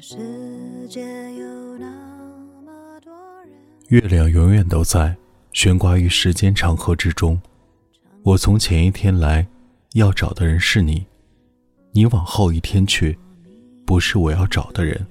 世界有那么多人月亮永远都在，悬挂于时间长河之中。我从前一天来，要找的人是你；你往后一天去，不是我要找的人。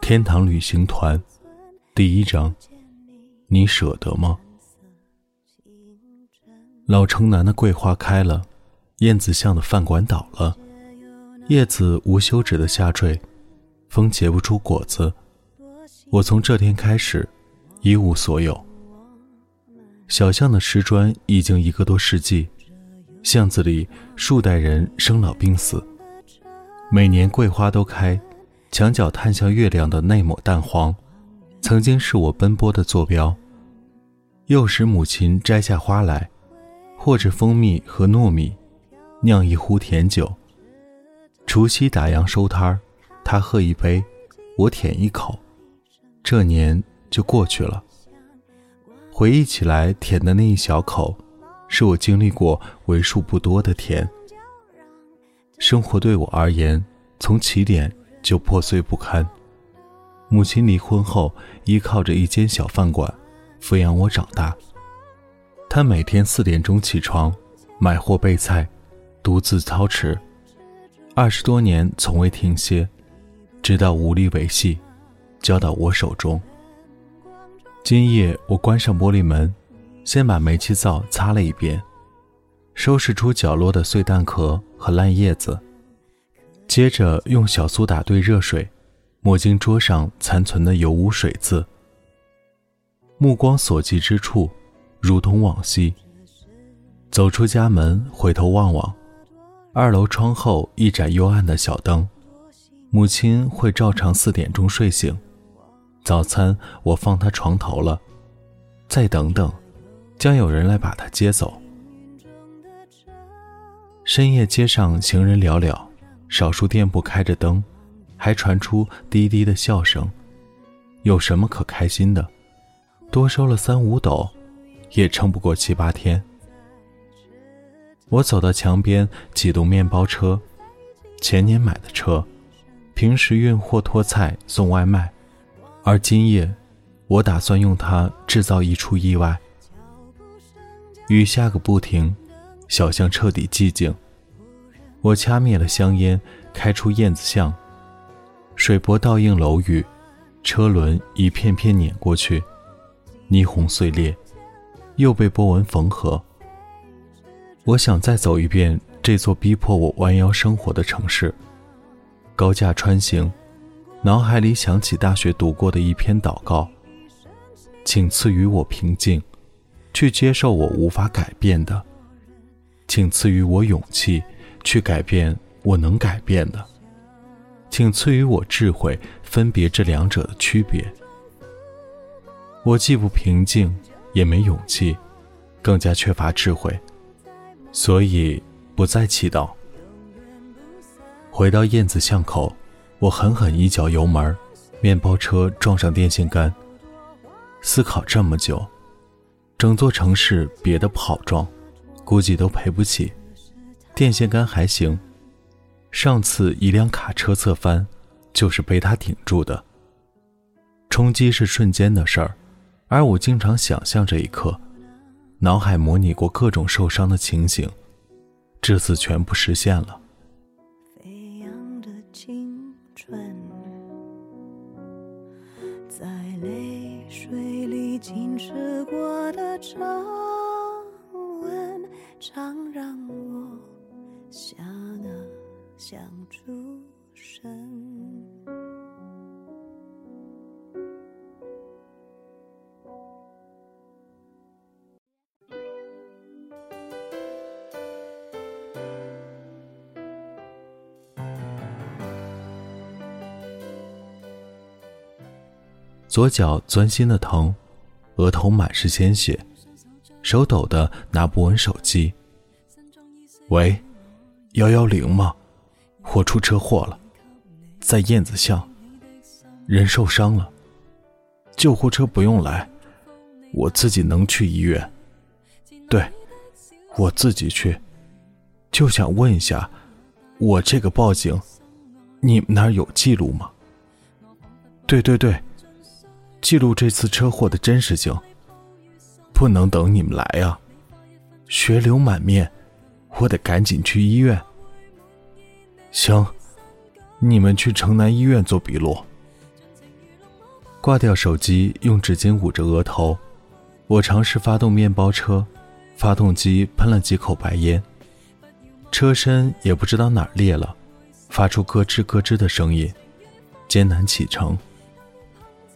天堂旅行团，第一章，你舍得吗？老城南的桂花开了，燕子巷的饭馆倒了，叶子无休止的下坠，风结不出果子。我从这天开始，一无所有。小巷的石砖已经一个多世纪，巷子里数代人生老病死。每年桂花都开，墙角探向月亮的那抹淡黄，曾经是我奔波的坐标。幼时母亲摘下花来，和着蜂蜜和糯米，酿一壶甜酒。除夕打烊收摊儿，他喝一杯，我舔一口。这年就过去了。回忆起来，舔的那一小口，是我经历过为数不多的甜。生活对我而言，从起点就破碎不堪。母亲离婚后，依靠着一间小饭馆，抚养我长大。她每天四点钟起床，买货备菜，独自操持，二十多年从未停歇，直到无力维系。交到我手中。今夜我关上玻璃门，先把煤气灶擦了一遍，收拾出角落的碎蛋壳和烂叶子，接着用小苏打兑热水，抹净桌上残存的油污水渍。目光所及之处，如同往昔。走出家门，回头望望，二楼窗后一盏幽暗的小灯，母亲会照常四点钟睡醒。早餐我放她床头了，再等等，将有人来把她接走。深夜街上行人寥寥，少数店铺开着灯，还传出低低的笑声。有什么可开心的？多收了三五斗，也撑不过七八天。我走到墙边，启动面包车，前年买的车，平时运货拖菜送外卖。而今夜，我打算用它制造一出意外。雨下个不停，小巷彻底寂静。我掐灭了香烟，开出燕子巷。水波倒映楼宇，车轮一片片碾过去，霓虹碎裂，又被波纹缝合。我想再走一遍这座逼迫我弯腰生活的城市。高架穿行。脑海里想起大学读过的一篇祷告，请赐予我平静，去接受我无法改变的；请赐予我勇气，去改变我能改变的；请赐予我智慧，分别这两者的区别。我既不平静，也没勇气，更加缺乏智慧，所以不再祈祷。回到燕子巷口。我狠狠一脚油门，面包车撞上电线杆。思考这么久，整座城市别的不好撞，估计都赔不起。电线杆还行，上次一辆卡车侧翻，就是被它顶住的。冲击是瞬间的事儿，而我经常想象这一刻，脑海模拟过各种受伤的情形，这次全部实现了。飞扬的青春。在泪水里浸湿过的长吻，常让我想啊想出左脚钻心的疼。额头满是鲜血，手抖的拿不稳手机。喂，幺幺零吗？我出车祸了，在燕子巷，人受伤了，救护车不用来，我自己能去医院。对，我自己去。就想问一下，我这个报警，你们那儿有记录吗？对对对，记录这次车祸的真实性。不能等你们来啊！血流满面，我得赶紧去医院。行，你们去城南医院做笔录。挂掉手机，用纸巾捂着额头。我尝试发动面包车，发动机喷了几口白烟，车身也不知道哪儿裂了，发出咯吱咯吱的声音，艰难启程。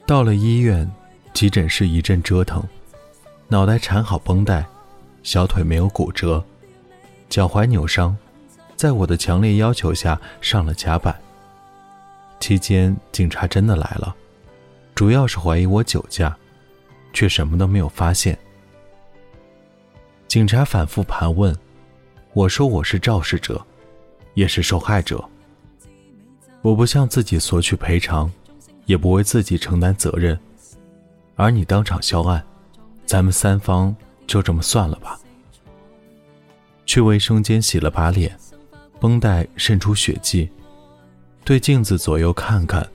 到了医院，急诊室一阵折腾，脑袋缠好绷带，小腿没有骨折，脚踝扭伤，在我的强烈要求下上了甲板。期间，警察真的来了。主要是怀疑我酒驾，却什么都没有发现。警察反复盘问，我说我是肇事者，也是受害者。我不向自己索取赔偿，也不为自己承担责任。而你当场销案，咱们三方就这么算了吧。去卫生间洗了把脸，绷带渗出血迹，对镜子左右看看，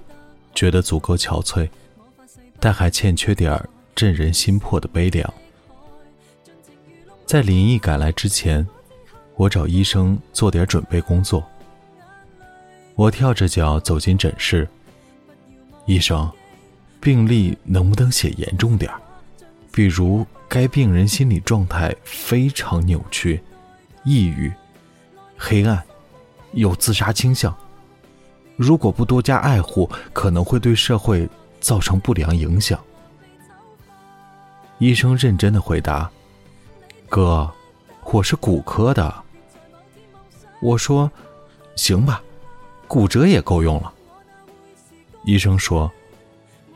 觉得足够憔悴。但还欠缺点震人心魄的悲凉。在林毅赶来之前，我找医生做点准备工作。我跳着脚走进诊室。医生，病历能不能写严重点比如该病人心理状态非常扭曲，抑郁、黑暗，有自杀倾向。如果不多加爱护，可能会对社会。造成不良影响。医生认真的回答：“哥，我是骨科的。”我说：“行吧，骨折也够用了。”医生说：“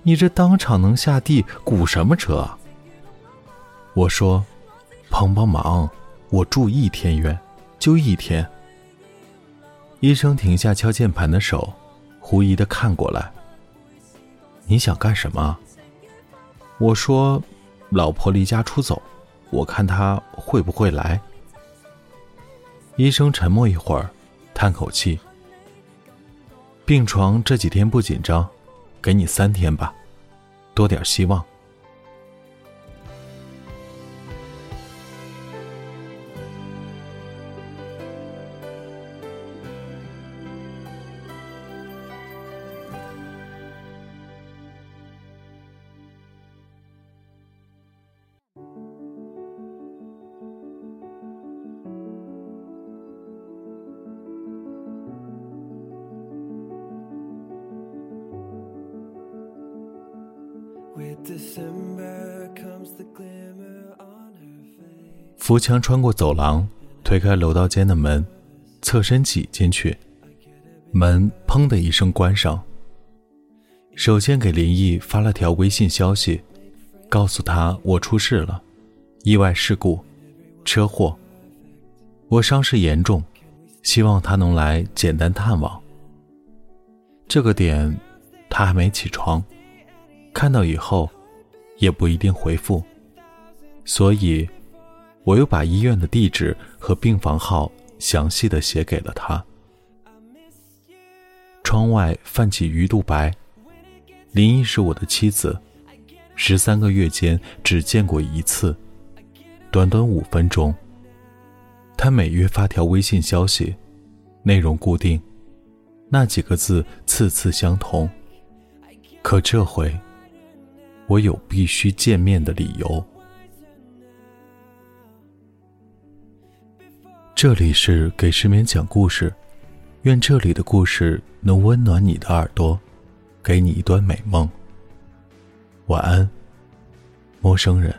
你这当场能下地，骨什么折？”我说：“帮帮忙，我住一天院，就一天。”医生停下敲键盘的手，狐疑的看过来。你想干什么？我说，老婆离家出走，我看她会不会来。医生沉默一会儿，叹口气。病床这几天不紧张，给你三天吧，多点希望。扶墙穿过走廊，推开楼道间的门，侧身挤进去，门砰的一声关上。首先给林毅发了条微信消息，告诉他我出事了，意外事故，车祸，我伤势严重，希望他能来简单探望。这个点，他还没起床。看到以后，也不一定回复，所以，我又把医院的地址和病房号详细的写给了他。窗外泛起鱼肚白，林毅是我的妻子，十三个月间只见过一次，短短五分钟。他每月发条微信消息，内容固定，那几个字次次相同，可这回。我有必须见面的理由。这里是给失眠讲故事，愿这里的故事能温暖你的耳朵，给你一段美梦。晚安，陌生人。